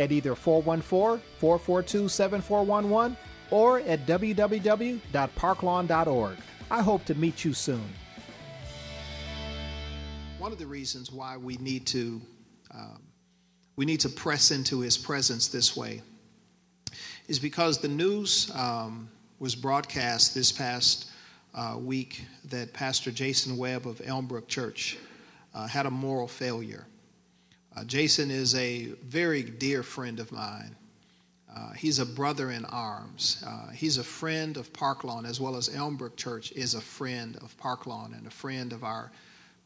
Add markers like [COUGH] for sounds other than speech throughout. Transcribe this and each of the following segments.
at either 414 442 7411 or at www.parklawn.org. I hope to meet you soon. One of the reasons why we need to um, we need to press into His presence this way is because the news um, was broadcast this past uh, week that Pastor Jason Webb of Elmbrook Church uh, had a moral failure. Uh, Jason is a very dear friend of mine. Uh, he's a brother in arms. Uh, he's a friend of Park Lawn, as well as Elmbrook Church is a friend of Park Lawn and a friend of our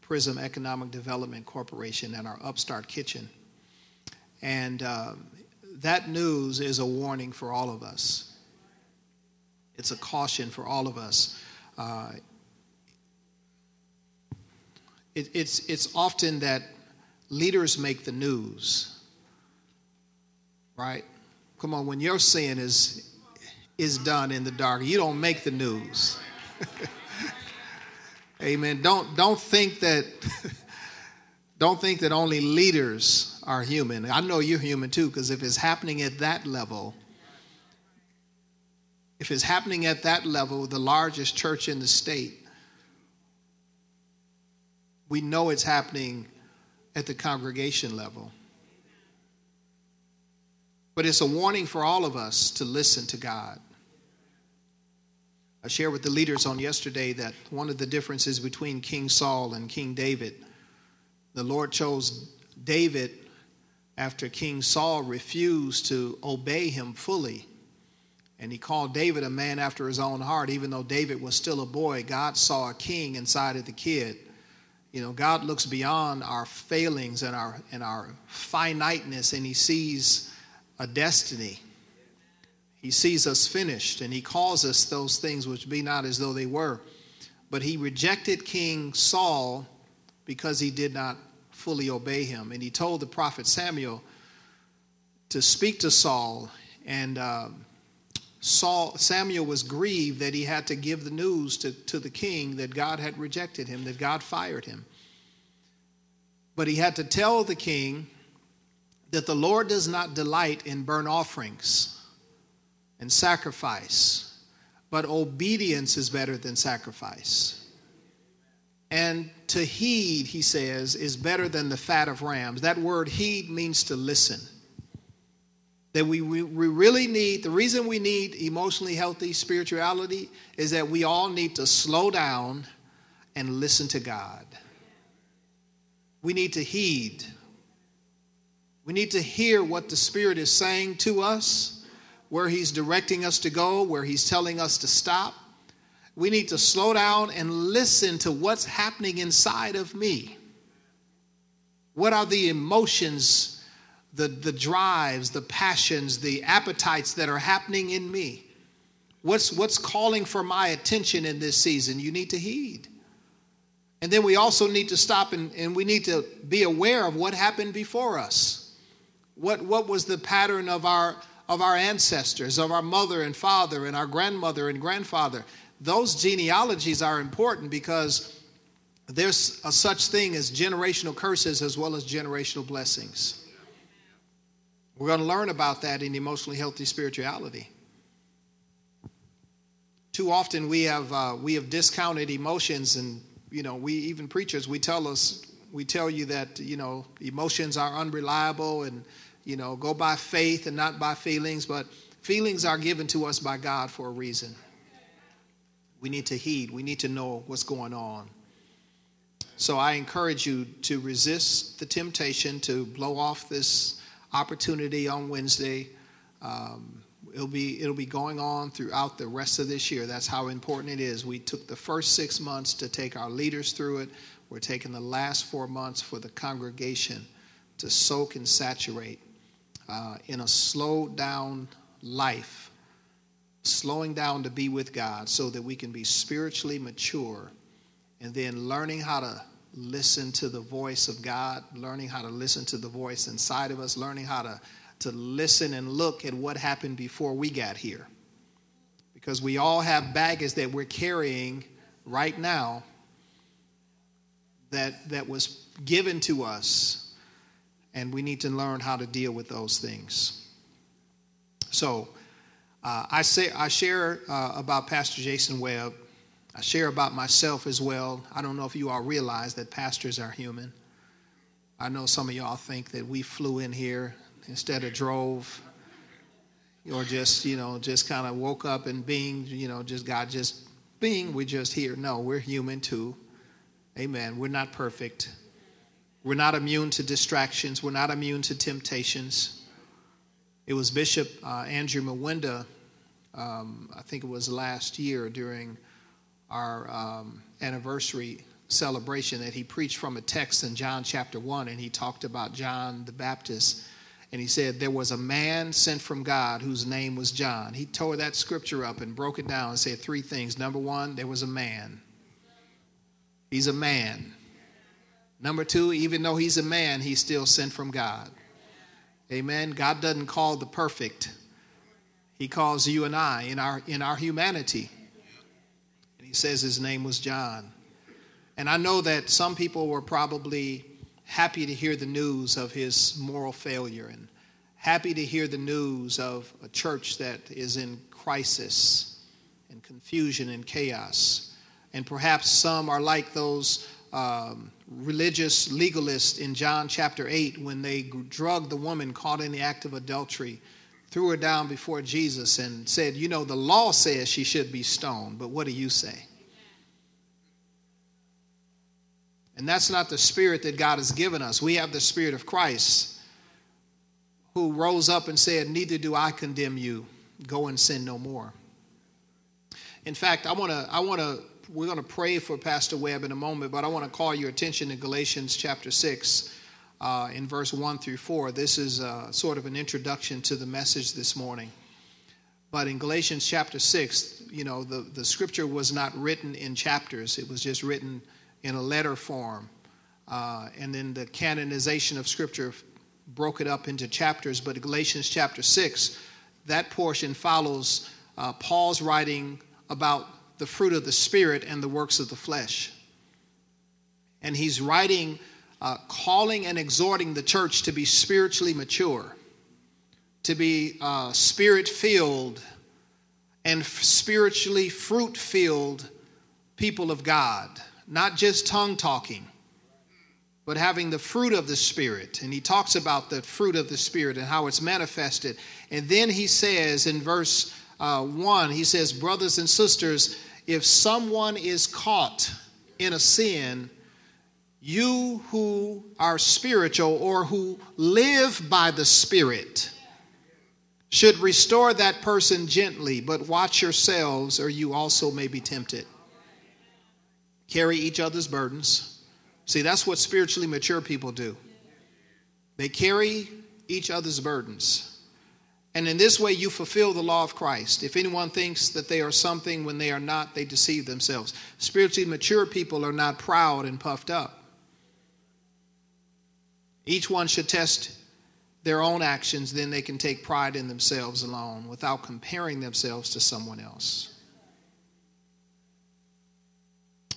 Prism Economic Development Corporation and our Upstart Kitchen. And um, that news is a warning for all of us. It's a caution for all of us. Uh, it, it's, it's often that leaders make the news, right? Come on, when your sin is, is done in the dark, you don't make the news. [LAUGHS] Amen. Don't, don't think that. [LAUGHS] don't think that only leaders are human. I know you're human too, because if it's happening at that level, if it's happening at that level, the largest church in the state, we know it's happening at the congregation level. But it's a warning for all of us to listen to God. I shared with the leaders on yesterday that one of the differences between King Saul and King David, the Lord chose David after King Saul refused to obey him fully. And he called David a man after his own heart, even though David was still a boy. God saw a king inside of the kid. You know, God looks beyond our failings and our and our finiteness, and He sees a destiny. He sees us finished, and He calls us those things which be not as though they were. But He rejected King Saul because he did not fully obey him. And he told the prophet Samuel to speak to Saul. And um, Saul, Samuel was grieved that he had to give the news to, to the king that God had rejected him, that God fired him. But he had to tell the king that the Lord does not delight in burnt offerings and sacrifice, but obedience is better than sacrifice. And to heed, he says, is better than the fat of rams. That word heed means to listen. That we, we, we really need, the reason we need emotionally healthy spirituality is that we all need to slow down and listen to God. We need to heed. We need to hear what the Spirit is saying to us, where He's directing us to go, where He's telling us to stop we need to slow down and listen to what's happening inside of me. What are the emotions, the, the drives, the passions, the appetites that are happening in me? What's, what's calling for my attention in this season? You need to heed. And then we also need to stop and, and we need to be aware of what happened before us. What, what was the pattern of our, of our ancestors, of our mother and father, and our grandmother and grandfather? those genealogies are important because there's a such thing as generational curses as well as generational blessings. We're going to learn about that in emotionally healthy spirituality. Too often we have uh, we have discounted emotions, and you know we even preachers we tell us we tell you that you know emotions are unreliable and you know go by faith and not by feelings, but Feelings are given to us by God for a reason. We need to heed, we need to know what's going on. So I encourage you to resist the temptation to blow off this opportunity on Wednesday. Um, it'll be it'll be going on throughout the rest of this year. That's how important it is. We took the first six months to take our leaders through it. We're taking the last four months for the congregation to soak and saturate uh, in a slowed down life, slowing down to be with God so that we can be spiritually mature and then learning how to listen to the voice of God, learning how to listen to the voice inside of us, learning how to, to listen and look at what happened before we got here. Because we all have baggage that we're carrying right now that, that was given to us, and we need to learn how to deal with those things. So, uh, I, say, I share uh, about Pastor Jason Webb. I share about myself as well. I don't know if you all realize that pastors are human. I know some of y'all think that we flew in here instead of drove or just, you know, just kind of woke up and being, you know, just God just being, we're just here. No, we're human too. Amen. We're not perfect. We're not immune to distractions. We're not immune to temptations. It was Bishop uh, Andrew Mwenda, um, I think it was last year during our um, anniversary celebration, that he preached from a text in John chapter 1, and he talked about John the Baptist. And he said, There was a man sent from God whose name was John. He tore that scripture up and broke it down and said three things. Number one, there was a man. He's a man. Number two, even though he's a man, he's still sent from God. Amen. God doesn't call the perfect. He calls you and I in our in our humanity. Says his name was John. And I know that some people were probably happy to hear the news of his moral failure and happy to hear the news of a church that is in crisis and confusion and chaos. And perhaps some are like those um, religious legalists in John chapter 8 when they drugged the woman caught in the act of adultery, threw her down before Jesus, and said, You know, the law says she should be stoned, but what do you say? And that's not the spirit that God has given us. We have the spirit of Christ who rose up and said, Neither do I condemn you. Go and sin no more. In fact, I want to I want to we're going to pray for Pastor Webb in a moment, but I want to call your attention to Galatians chapter 6 uh, in verse 1 through 4. This is uh, sort of an introduction to the message this morning. But in Galatians chapter 6, you know, the, the scripture was not written in chapters, it was just written in a letter form. Uh, and then the canonization of scripture broke it up into chapters. But Galatians chapter 6, that portion follows uh, Paul's writing about the fruit of the Spirit and the works of the flesh. And he's writing, uh, calling and exhorting the church to be spiritually mature, to be uh, spirit filled and spiritually fruit filled people of God, not just tongue talking, but having the fruit of the Spirit. And he talks about the fruit of the Spirit and how it's manifested. And then he says in verse uh, 1, he says, Brothers and sisters, if someone is caught in a sin, you who are spiritual or who live by the Spirit should restore that person gently, but watch yourselves, or you also may be tempted. Carry each other's burdens. See, that's what spiritually mature people do. They carry each other's burdens. And in this way, you fulfill the law of Christ. If anyone thinks that they are something when they are not, they deceive themselves. Spiritually mature people are not proud and puffed up. Each one should test their own actions, then they can take pride in themselves alone without comparing themselves to someone else.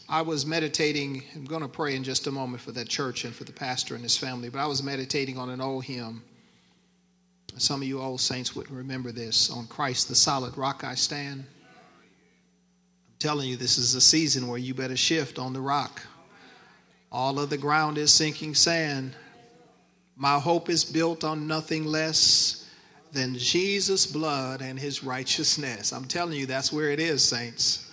I was meditating, I'm going to pray in just a moment for that church and for the pastor and his family, but I was meditating on an old hymn some of you old saints wouldn't remember this. On Christ, the solid rock I stand. I'm telling you, this is a season where you better shift on the rock. All of the ground is sinking sand. My hope is built on nothing less than Jesus' blood and his righteousness. I'm telling you, that's where it is, saints.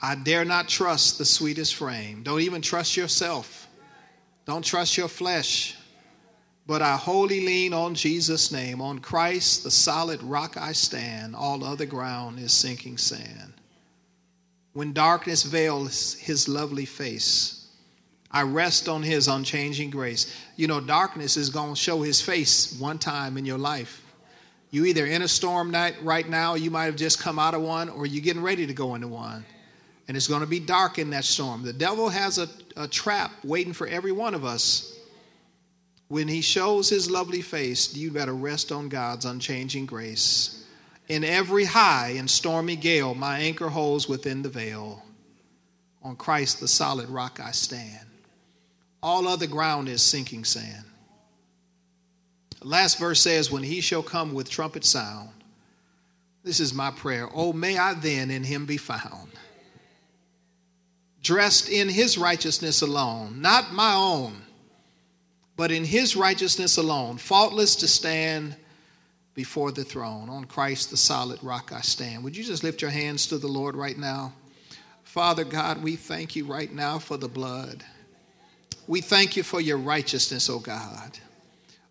I dare not trust the sweetest frame. Don't even trust yourself. Don't trust your flesh. But I wholly lean on Jesus' name. On Christ, the solid rock I stand. All other ground is sinking sand. When darkness veils his lovely face, I rest on his unchanging grace. You know, darkness is going to show his face one time in your life. You either in a storm night right now, you might have just come out of one, or you're getting ready to go into one. And it's going to be dark in that storm. The devil has a, a trap waiting for every one of us. When he shows his lovely face, you better rest on God's unchanging grace. In every high and stormy gale, my anchor holds within the veil. On Christ, the solid rock, I stand. All other ground is sinking sand. The last verse says, When he shall come with trumpet sound, this is my prayer. Oh, may I then in him be found, dressed in his righteousness alone, not my own, but in his righteousness alone, faultless to stand before the throne. On Christ, the solid rock, I stand. Would you just lift your hands to the Lord right now? Father God, we thank you right now for the blood. We thank you for your righteousness, oh God.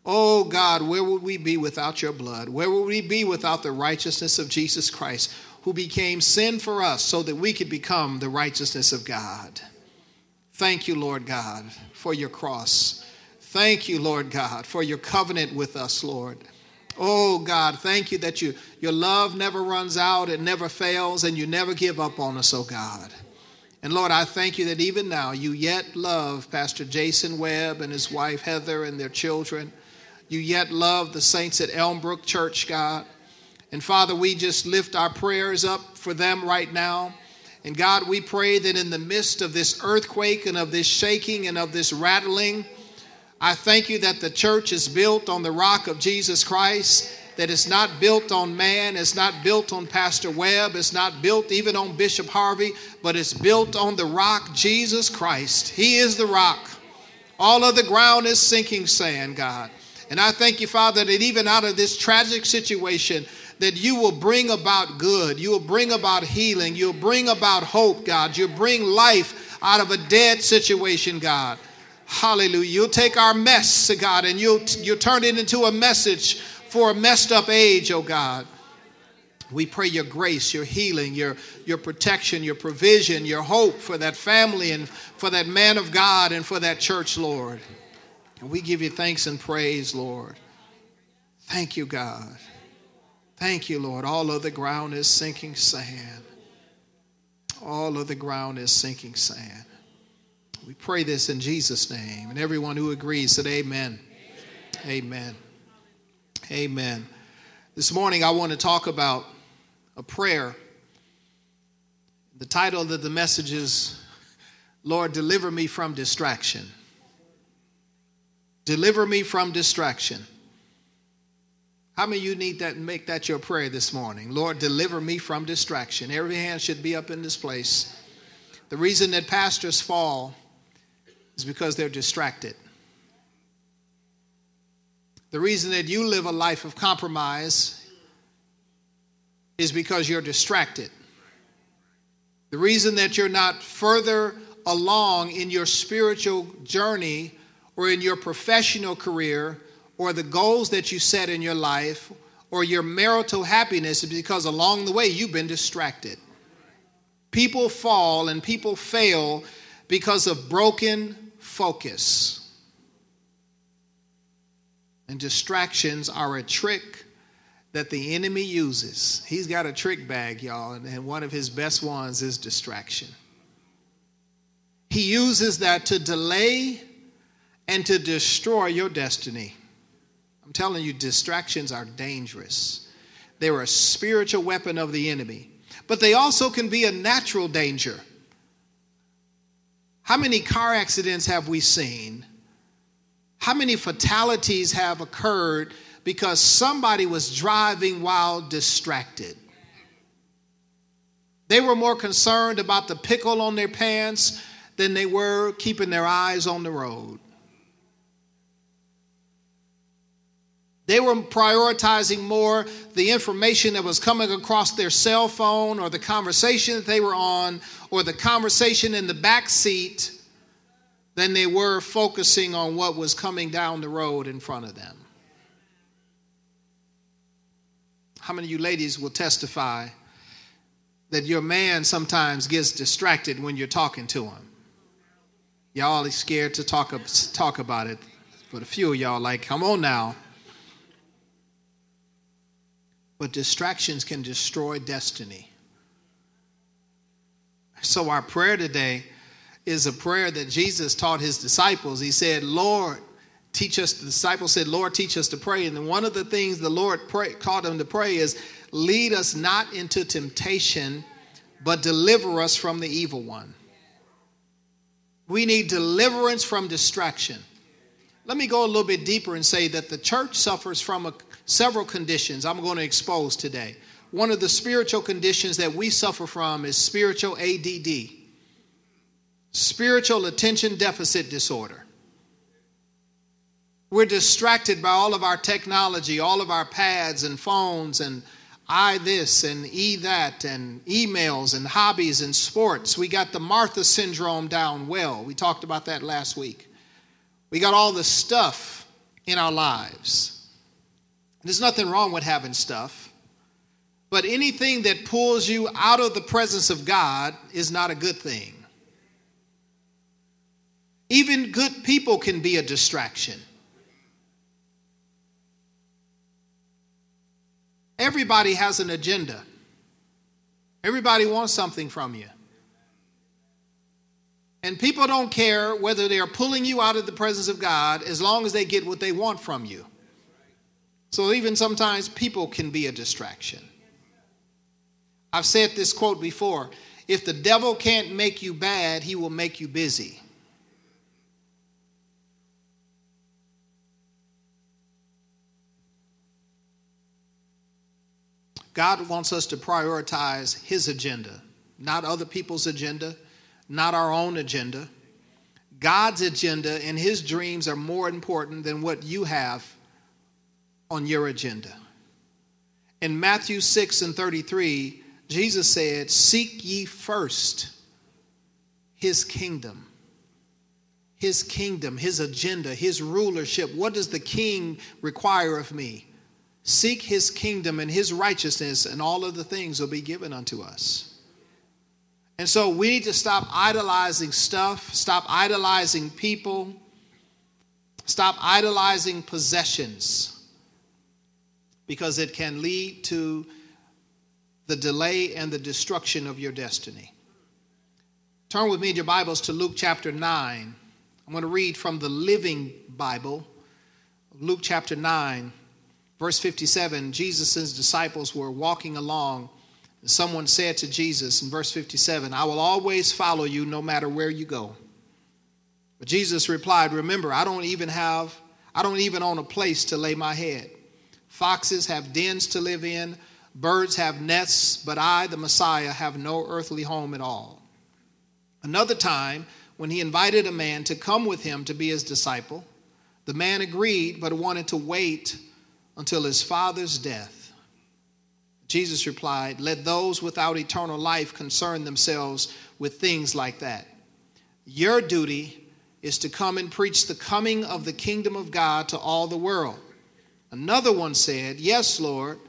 Oh God, where would we be without your blood? Where would we be without the righteousness of Jesus Christ, who became sin for us so that we could become the righteousness of God? Thank you, Lord God, for your cross. Thank you, Lord God, for your covenant with us, Lord. Oh God, thank you that you, your love never runs out, it never fails, and you never give up on us, oh God. And Lord, I thank you that even now you yet love Pastor Jason Webb and his wife Heather and their children. You yet love the saints at Elmbrook Church, God. And Father, we just lift our prayers up for them right now. And God, we pray that in the midst of this earthquake and of this shaking and of this rattling, I thank you that the church is built on the rock of Jesus Christ that it's not built on man, it's not built on Pastor Webb, it's not built even on Bishop Harvey, but it's built on the rock, Jesus Christ. He is the rock. All of the ground is sinking sand, God. And I thank you, Father, that even out of this tragic situation, that you will bring about good. You will bring about healing. You'll bring about hope, God. You'll bring life out of a dead situation, God. Hallelujah. You'll take our mess, God, and you'll, you'll turn it into a message for a messed up age, oh God. We pray your grace, your healing, your, your protection, your provision, your hope for that family and for that man of God and for that church, Lord. And we give you thanks and praise, Lord. Thank you, God. Thank you, Lord. All of the ground is sinking sand. All of the ground is sinking sand. We pray this in Jesus' name. And everyone who agrees said, Amen. Amen. amen. Amen. This morning I want to talk about a prayer. The title of the message is Lord, deliver me from distraction. Deliver me from distraction. How many of you need that make that your prayer this morning? Lord, deliver me from distraction. Every hand should be up in this place. The reason that pastors fall is because they're distracted. The reason that you live a life of compromise is because you're distracted. The reason that you're not further along in your spiritual journey or in your professional career or the goals that you set in your life or your marital happiness is because along the way you've been distracted. People fall and people fail because of broken focus. And distractions are a trick that the enemy uses. He's got a trick bag, y'all, and one of his best ones is distraction. He uses that to delay and to destroy your destiny. I'm telling you, distractions are dangerous. They're a spiritual weapon of the enemy, but they also can be a natural danger. How many car accidents have we seen how many fatalities have occurred because somebody was driving while distracted? They were more concerned about the pickle on their pants than they were keeping their eyes on the road. They were prioritizing more the information that was coming across their cell phone or the conversation that they were on or the conversation in the back seat than they were focusing on what was coming down the road in front of them. How many of you ladies will testify that your man sometimes gets distracted when you're talking to him? Y'all are scared to talk, talk about it, but a few of y'all like, come on now. But distractions can destroy destiny. So, our prayer today is a prayer that Jesus taught his disciples. He said, Lord, teach us, the disciples said, Lord, teach us to pray. And one of the things the Lord pray, called them to pray is, lead us not into temptation, but deliver us from the evil one. We need deliverance from distraction. Let me go a little bit deeper and say that the church suffers from a, several conditions I'm going to expose today. One of the spiritual conditions that we suffer from is spiritual ADD spiritual attention deficit disorder. We're distracted by all of our technology, all of our pads and phones and I this and E that and emails and hobbies and sports. We got the Martha syndrome down well. We talked about that last week. We got all the stuff in our lives. There's nothing wrong with having stuff, but anything that pulls you out of the presence of God is not a good thing. Even good people can be a distraction. Everybody has an agenda. Everybody wants something from you. And people don't care whether they are pulling you out of the presence of God as long as they get what they want from you. So even sometimes people can be a distraction. I've said this quote before if the devil can't make you bad, he will make you busy. God wants us to prioritize His agenda, not other people's agenda, not our own agenda. God's agenda and His dreams are more important than what you have on your agenda. In Matthew 6 and 33, Jesus said, Seek ye first His kingdom. His kingdom, His agenda, His rulership. What does the king require of me? Seek his kingdom and his righteousness, and all of the things will be given unto us. And so we need to stop idolizing stuff, stop idolizing people, stop idolizing possessions, because it can lead to the delay and the destruction of your destiny. Turn with me in your Bibles to Luke chapter 9. I'm going to read from the Living Bible, Luke chapter 9. Verse 57 Jesus' disciples were walking along. And someone said to Jesus in verse 57, I will always follow you no matter where you go. But Jesus replied, Remember, I don't even have, I don't even own a place to lay my head. Foxes have dens to live in, birds have nests, but I, the Messiah, have no earthly home at all. Another time, when he invited a man to come with him to be his disciple, the man agreed, but wanted to wait until his father's death. Jesus replied, Let those without eternal life concern themselves with things like that. Your duty is to come and preach the coming of the kingdom of God to all the world. Another one said, Yes, Lord,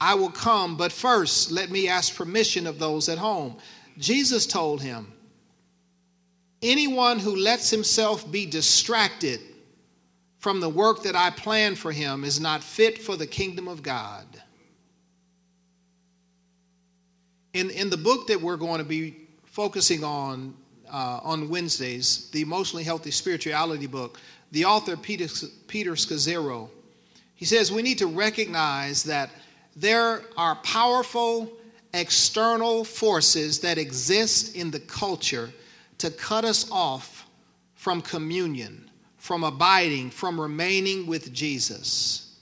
I will come, but first let me ask permission of those at home. Jesus told him, Anyone who lets himself be distracted from the work that I plan for him is not fit for the kingdom of God. In, in the book that we're going to be focusing on uh, on Wednesdays, the Emotionally Healthy Spirituality book, the author Peter, Peter Scazzero, he says we need to recognize that there are powerful external forces that exist in the culture to cut us off from communion from abiding, from remaining with Jesus.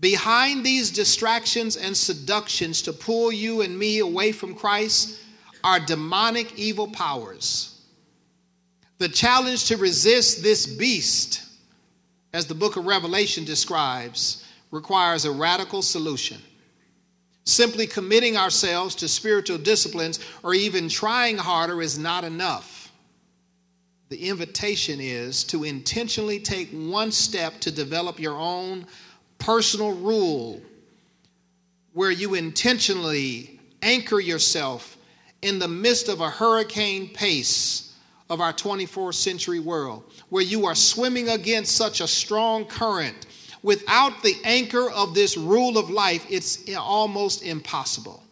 Behind these distractions and seductions to pull you and me away from Christ are demonic evil powers. The challenge to resist this beast, as the book of Revelation describes, requires a radical solution. Simply committing ourselves to spiritual disciplines or even trying harder is not enough. The invitation is to intentionally take one step to develop your own personal rule where you intentionally anchor yourself in the midst of a hurricane pace of our 24th century world, where you are swimming against such a strong current Without the anchor of this rule of life, it's almost impossible.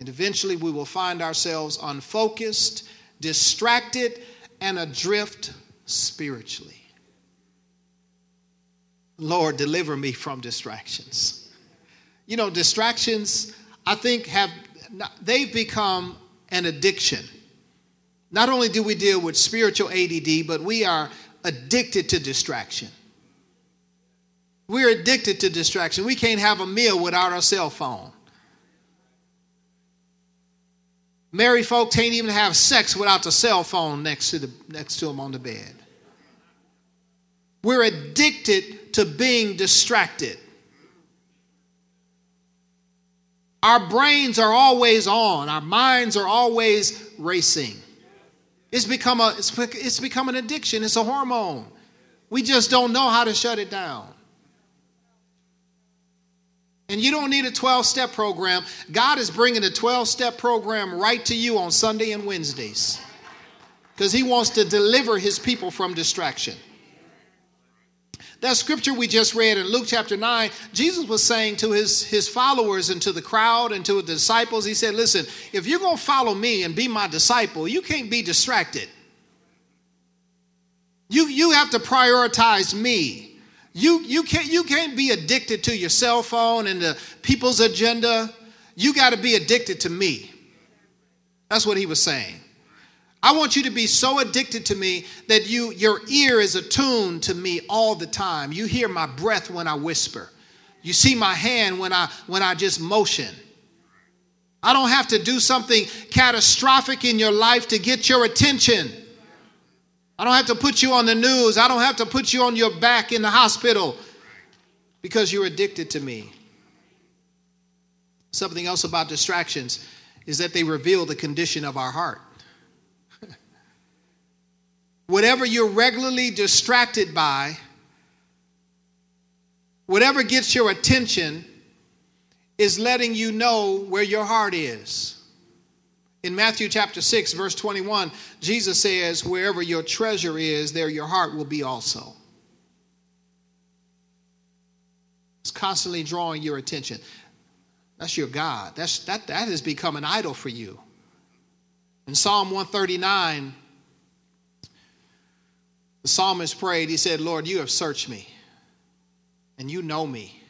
And eventually we will find ourselves unfocused, distracted, and adrift spiritually. Lord, deliver me from distractions. You know, distractions, I think, have they've become an addiction. Not only do we deal with spiritual ADD, but we are addicted to distraction. We're addicted to distraction. We can't have a meal without our cell phone. Married folk can't even have sex without the cell phone next to, the, next to them on the bed. We're addicted to being distracted. Our brains are always on, our minds are always racing. It's become, a, it's, it's become an addiction, it's a hormone. We just don't know how to shut it down. And you don't need a 12 step program. God is bringing a 12 step program right to you on Sunday and Wednesdays because He wants to deliver His people from distraction. That scripture we just read in Luke chapter 9, Jesus was saying to his, his followers and to the crowd and to the disciples, He said, Listen, if you're going to follow me and be my disciple, you can't be distracted. You, you have to prioritize me. You, you, can't, you can't be addicted to your cell phone and the people's agenda. You got to be addicted to me. That's what he was saying. I want you to be so addicted to me that you, your ear is attuned to me all the time. You hear my breath when I whisper. You see my hand when I, when I just motion. I don't have to do something catastrophic in your life to get your attention. I don't have to put you on the news. I don't have to put you on your back in the hospital because you're addicted to me. Something else about distractions is that they reveal the condition of our heart. [LAUGHS] whatever you're regularly distracted by, whatever gets your attention, is letting you know where your heart is. In Matthew chapter 6, verse 21, Jesus says, Wherever your treasure is, there your heart will be also. It's constantly drawing your attention. That's your God. That's, that, that has become an idol for you. In Psalm 139, the psalmist prayed, he said, Lord, you have searched me, and you know me.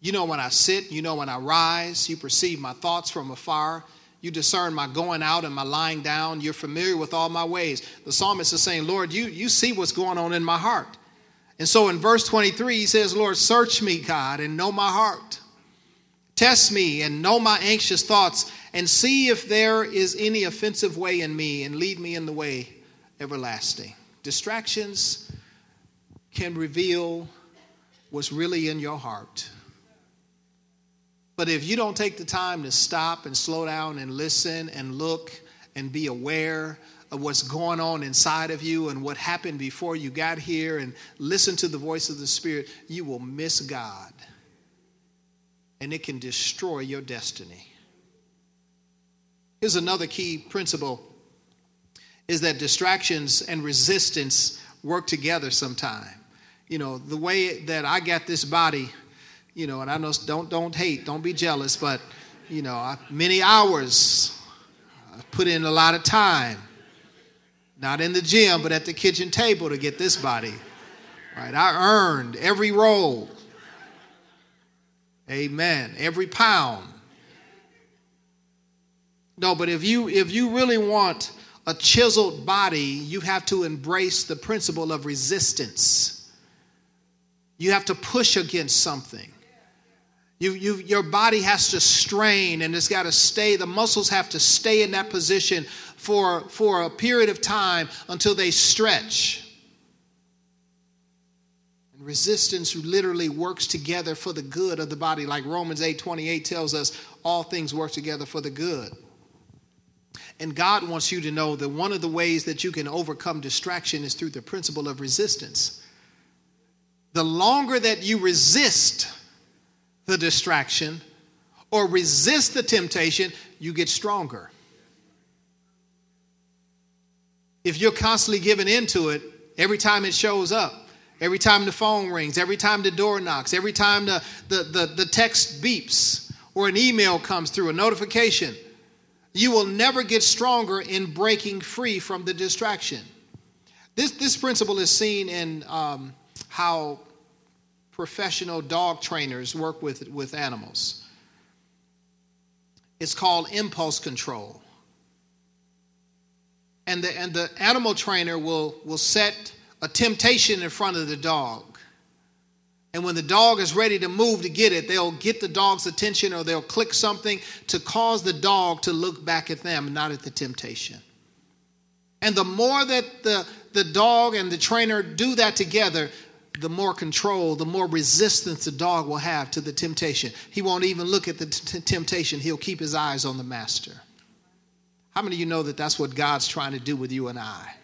You know when I sit, you know when I rise, you perceive my thoughts from afar. You discern my going out and my lying down. You're familiar with all my ways. The psalmist is saying, Lord, you, you see what's going on in my heart. And so in verse 23, he says, Lord, search me, God, and know my heart. Test me and know my anxious thoughts, and see if there is any offensive way in me, and lead me in the way everlasting. Distractions can reveal what's really in your heart. But if you don't take the time to stop and slow down and listen and look and be aware of what's going on inside of you and what happened before you got here and listen to the voice of the Spirit, you will miss God. And it can destroy your destiny. Here's another key principle is that distractions and resistance work together sometime. You know, the way that I got this body you know, and I know don't don't hate, don't be jealous, but you know, many hours, I put in a lot of time, not in the gym, but at the kitchen table to get this body. Right? I earned every roll. Amen. Every pound. No, but if you if you really want a chiseled body, you have to embrace the principle of resistance. You have to push against something. You, you, your body has to strain and it's got to stay, the muscles have to stay in that position for, for a period of time until they stretch. And Resistance literally works together for the good of the body, like Romans 8 28 tells us all things work together for the good. And God wants you to know that one of the ways that you can overcome distraction is through the principle of resistance. The longer that you resist the distraction or resist the temptation, you get stronger. If you're constantly giving into it every time it shows up, every time the phone rings, every time the door knocks, every time the, the, the, the text beeps or an email comes through, a notification, you will never get stronger in breaking free from the distraction. This, this principle is seen in um, how professional dog trainers work with, with animals. It's called impulse control. And the, and the animal trainer will, will set a temptation in front of the dog. And when the dog is ready to move to get it, they'll get the dog's attention or they'll click something to cause the dog to look back at them, not at the temptation. And the more that the, the dog and the trainer do that together, the more control, the more resistance the dog will have to the temptation. He won't even look at the t- temptation, he'll keep his eyes on the master. How many of you know that that's what God's trying to do with you and I?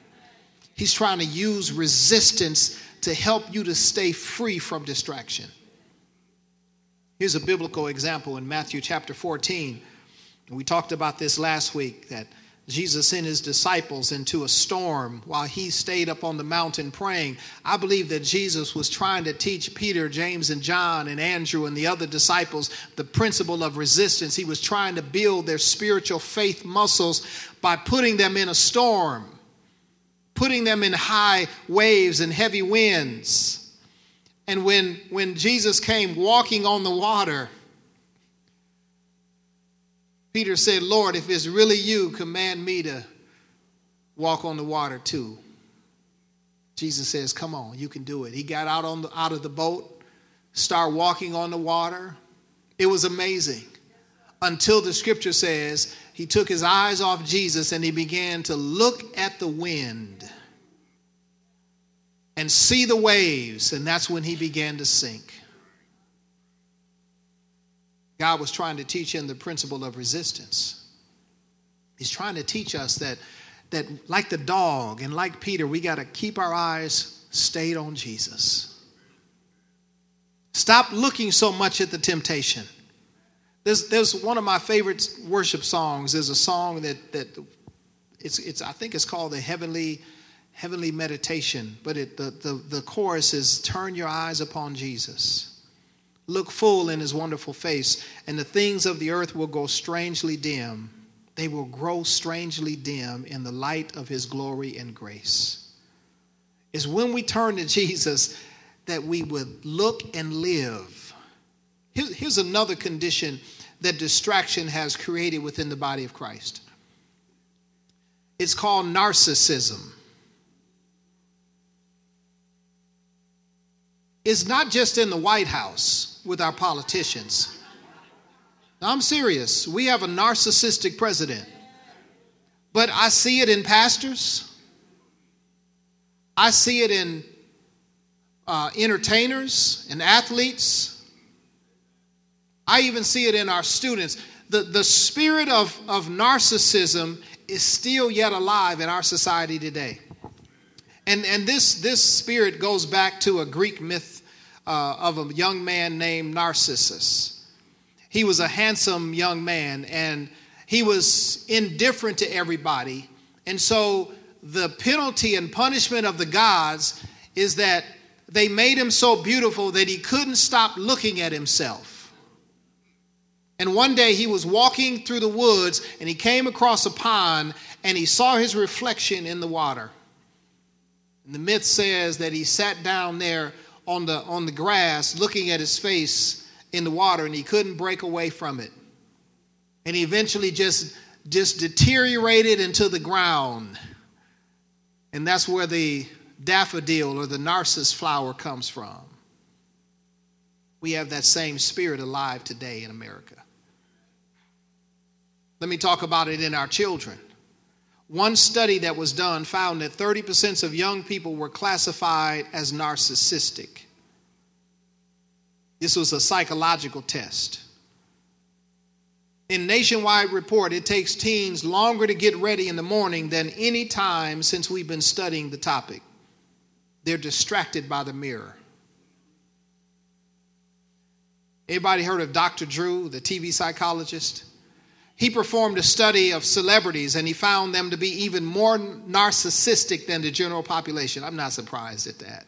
He's trying to use resistance to help you to stay free from distraction. Here's a biblical example in Matthew chapter 14. We talked about this last week that Jesus sent his disciples into a storm while he stayed up on the mountain praying. I believe that Jesus was trying to teach Peter, James, and John, and Andrew, and the other disciples the principle of resistance. He was trying to build their spiritual faith muscles by putting them in a storm putting them in high waves and heavy winds. And when, when Jesus came walking on the water, Peter said, Lord, if it's really you, command me to walk on the water too. Jesus says, Come on, you can do it. He got out, on the, out of the boat, started walking on the water. It was amazing until the scripture says he took his eyes off Jesus and he began to look at the wind and see the waves, and that's when he began to sink. God was trying to teach him the principle of resistance. He's trying to teach us that, that like the dog and like Peter, we got to keep our eyes stayed on Jesus. Stop looking so much at the temptation. There's, there's one of my favorite worship songs. There's a song that, that it's, it's, I think it's called the Heavenly, Heavenly Meditation, but it, the, the, the chorus is Turn your eyes upon Jesus. Look full in his wonderful face, and the things of the earth will go strangely dim. They will grow strangely dim in the light of his glory and grace. It's when we turn to Jesus that we would look and live. Here's another condition that distraction has created within the body of Christ. It's called narcissism. It's not just in the White House with our politicians. I'm serious. We have a narcissistic president. But I see it in pastors, I see it in uh, entertainers and athletes. I even see it in our students. The, the spirit of, of narcissism is still yet alive in our society today. And, and this, this spirit goes back to a Greek myth uh, of a young man named Narcissus. He was a handsome young man and he was indifferent to everybody. And so the penalty and punishment of the gods is that they made him so beautiful that he couldn't stop looking at himself. And one day he was walking through the woods and he came across a pond and he saw his reflection in the water. And the myth says that he sat down there on the, on the grass looking at his face in the water and he couldn't break away from it. And he eventually just, just deteriorated into the ground. And that's where the daffodil or the narcissus flower comes from. We have that same spirit alive today in America. Let me talk about it in our children. One study that was done found that 30% of young people were classified as narcissistic. This was a psychological test. In Nationwide Report, it takes teens longer to get ready in the morning than any time since we've been studying the topic. They're distracted by the mirror. Anybody heard of Dr. Drew, the TV psychologist? He performed a study of celebrities and he found them to be even more narcissistic than the general population. I'm not surprised at that.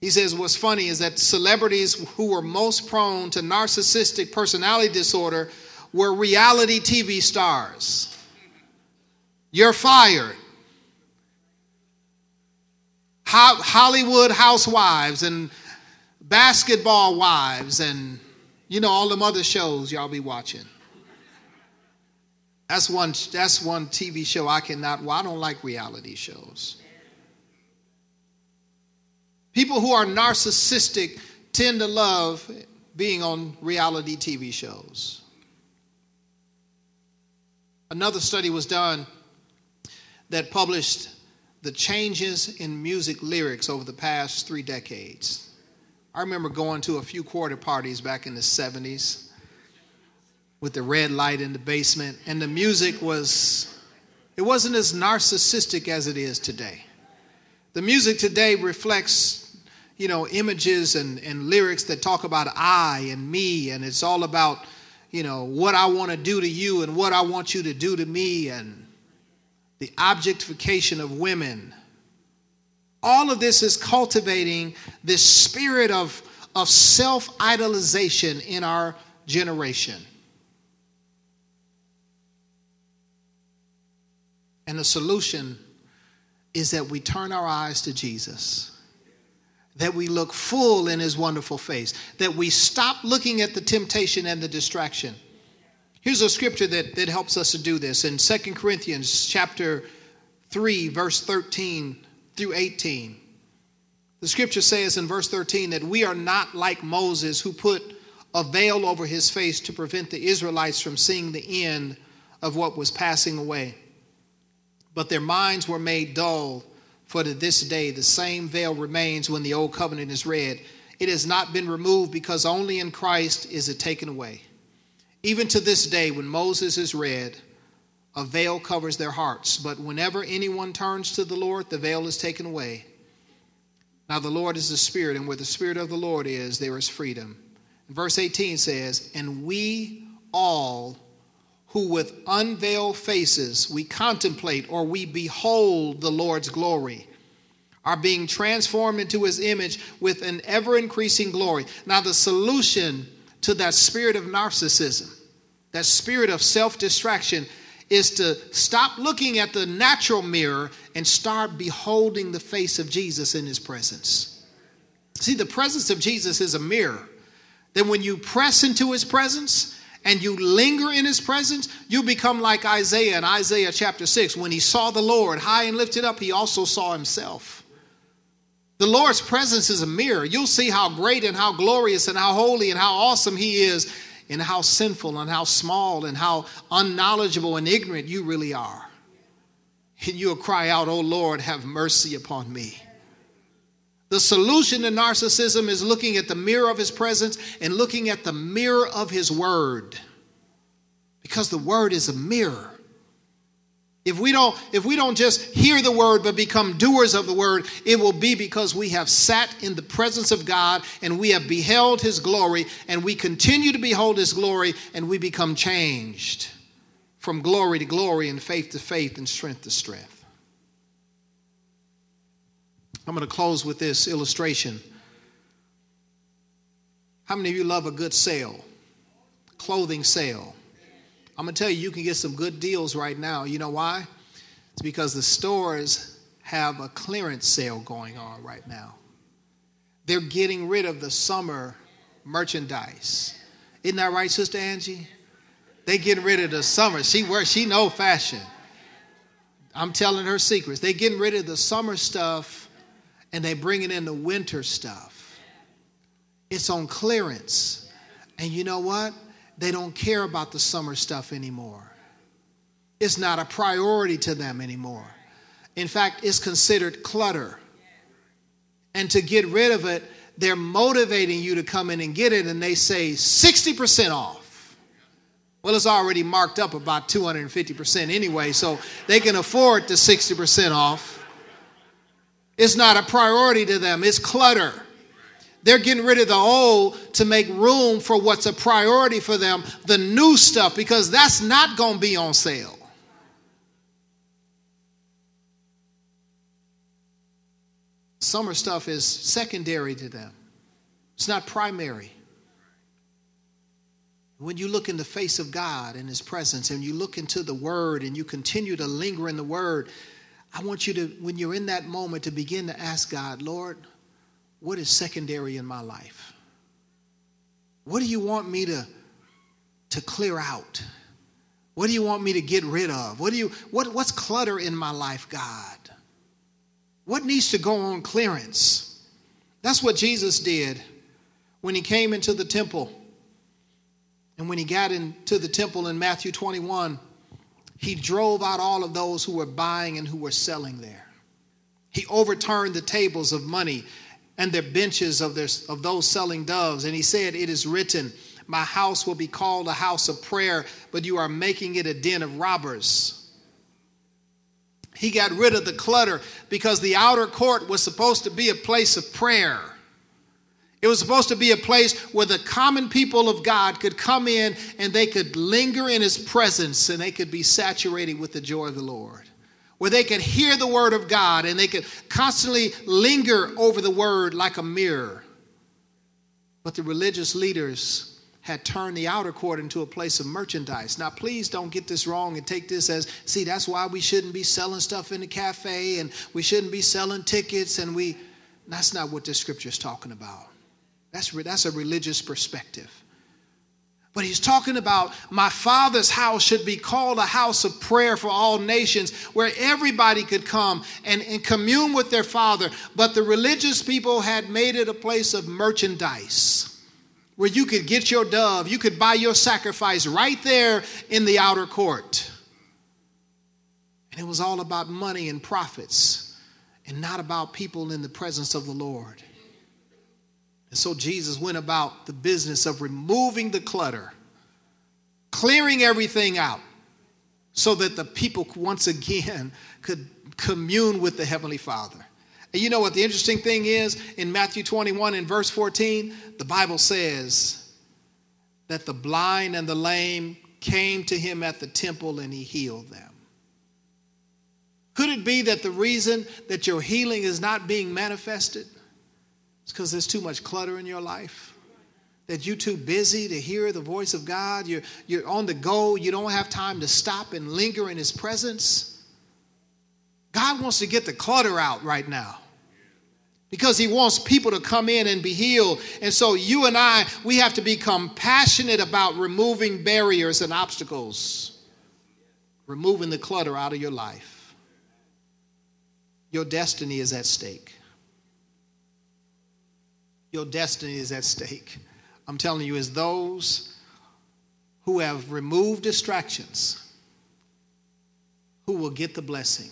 He says what's funny is that celebrities who were most prone to narcissistic personality disorder were reality TV stars. You're fired. Hollywood housewives and basketball wives and you know all them other shows y'all be watching. That's one that's one TV show I cannot well, I don't like reality shows. People who are narcissistic tend to love being on reality TV shows. Another study was done that published the changes in music lyrics over the past three decades. I remember going to a few quarter parties back in the 70s with the red light in the basement, and the music was, it wasn't as narcissistic as it is today. The music today reflects you know, images and, and lyrics that talk about I and me, and it's all about, you know, what I want to do to you and what I want you to do to me, and the objectification of women. All of this is cultivating this spirit of, of self idolization in our generation. And the solution is that we turn our eyes to Jesus that we look full in his wonderful face, that we stop looking at the temptation and the distraction. Here's a scripture that, that helps us to do this in Second Corinthians chapter 3, verse 13 through 18. The scripture says in verse 13 that we are not like Moses who put a veil over his face to prevent the Israelites from seeing the end of what was passing away. But their minds were made dull for to this day, the same veil remains when the old covenant is read. It has not been removed because only in Christ is it taken away. Even to this day, when Moses is read, a veil covers their hearts. But whenever anyone turns to the Lord, the veil is taken away. Now, the Lord is the Spirit, and where the Spirit of the Lord is, there is freedom. verse 18 says, And we all who with unveiled faces we contemplate or we behold the Lord's glory, are being transformed into his image with an ever increasing glory. Now, the solution to that spirit of narcissism, that spirit of self distraction, is to stop looking at the natural mirror and start beholding the face of Jesus in his presence. See, the presence of Jesus is a mirror. Then, when you press into his presence, and you linger in his presence, you become like Isaiah in Isaiah chapter 6. When he saw the Lord high and lifted up, he also saw himself. The Lord's presence is a mirror. You'll see how great and how glorious and how holy and how awesome he is, and how sinful and how small and how unknowledgeable and ignorant you really are. And you'll cry out, Oh Lord, have mercy upon me. The solution to narcissism is looking at the mirror of his presence and looking at the mirror of his word. Because the word is a mirror. If we don't if we don't just hear the word but become doers of the word, it will be because we have sat in the presence of God and we have beheld his glory and we continue to behold his glory and we become changed from glory to glory and faith to faith and strength to strength. I'm going to close with this illustration. How many of you love a good sale? Clothing sale. I'm going to tell you, you can get some good deals right now. You know why? It's because the stores have a clearance sale going on right now. They're getting rid of the summer merchandise. Isn't that right, Sister Angie? They getting rid of the summer. She works, she know fashion. I'm telling her secrets. They getting rid of the summer stuff and they bring it in the winter stuff. It's on clearance. And you know what? They don't care about the summer stuff anymore. It's not a priority to them anymore. In fact, it's considered clutter. And to get rid of it, they're motivating you to come in and get it, and they say 60% off. Well, it's already marked up about 250% anyway, so they can afford the 60% off. It's not a priority to them, it's clutter. They're getting rid of the old to make room for what's a priority for them, the new stuff, because that's not going to be on sale. Summer stuff is secondary to them, it's not primary. When you look in the face of God and His presence, and you look into the Word and you continue to linger in the Word, I want you to, when you're in that moment, to begin to ask God, Lord, what is secondary in my life? What do you want me to, to clear out? What do you want me to get rid of? What do you what, what's clutter in my life, God? What needs to go on clearance? That's what Jesus did when he came into the temple. And when he got into the temple in Matthew 21, he drove out all of those who were buying and who were selling there. He overturned the tables of money and the benches of, their, of those selling doves. And he said, It is written, My house will be called a house of prayer, but you are making it a den of robbers. He got rid of the clutter because the outer court was supposed to be a place of prayer. It was supposed to be a place where the common people of God could come in and they could linger in His presence and they could be saturated with the joy of the Lord where they could hear the word of God and they could constantly linger over the word like a mirror. But the religious leaders had turned the outer court into a place of merchandise. Now, please don't get this wrong and take this as see, that's why we shouldn't be selling stuff in the cafe and we shouldn't be selling tickets and we. That's not what this scripture is talking about. That's, that's a religious perspective. But he's talking about my father's house should be called a house of prayer for all nations where everybody could come and, and commune with their father. But the religious people had made it a place of merchandise where you could get your dove, you could buy your sacrifice right there in the outer court. And it was all about money and profits and not about people in the presence of the Lord. And so Jesus went about the business of removing the clutter, clearing everything out, so that the people [LAUGHS] once again could commune with the Heavenly Father. And you know what the interesting thing is? In Matthew 21 in verse 14, the Bible says that the blind and the lame came to him at the temple and he healed them. Could it be that the reason that your healing is not being manifested it's because there's too much clutter in your life. That you're too busy to hear the voice of God. You're, you're on the go. You don't have time to stop and linger in His presence. God wants to get the clutter out right now because He wants people to come in and be healed. And so, you and I, we have to become passionate about removing barriers and obstacles, removing the clutter out of your life. Your destiny is at stake. Your destiny is at stake. I'm telling you, is those who have removed distractions who will get the blessing.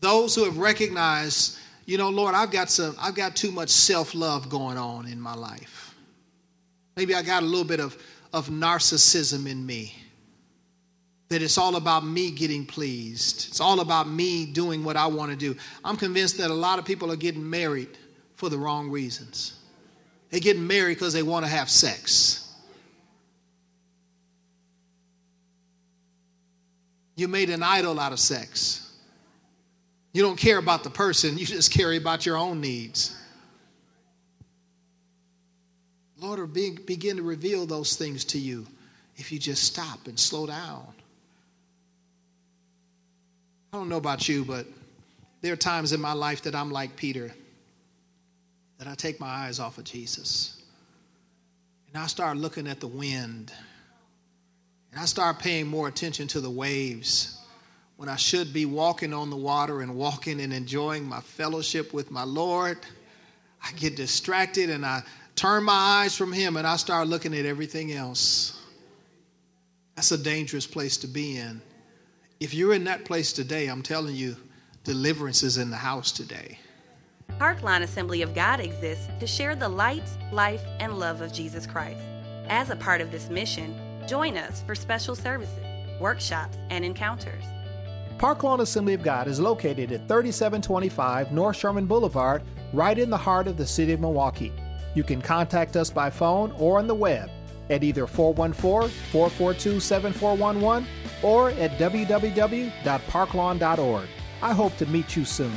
Those who have recognized, you know, Lord, I've got some, I've got too much self-love going on in my life. Maybe I got a little bit of, of narcissism in me. That it's all about me getting pleased. It's all about me doing what I want to do. I'm convinced that a lot of people are getting married for the wrong reasons. They get married because they want to have sex. You made an idol out of sex. You don't care about the person, you just care about your own needs. Lord will be, begin to reveal those things to you if you just stop and slow down. I don't know about you, but there are times in my life that I'm like Peter that I take my eyes off of Jesus. And I start looking at the wind. And I start paying more attention to the waves when I should be walking on the water and walking and enjoying my fellowship with my Lord. I get distracted and I turn my eyes from Him and I start looking at everything else. That's a dangerous place to be in. If you're in that place today, I'm telling you, deliverance is in the house today. Parklawn Assembly of God exists to share the light, life, and love of Jesus Christ. As a part of this mission, join us for special services, workshops, and encounters. Parklawn Assembly of God is located at 3725 North Sherman Boulevard, right in the heart of the city of Milwaukee. You can contact us by phone or on the web at either 414 442 7411 or at www.parklawn.org. I hope to meet you soon.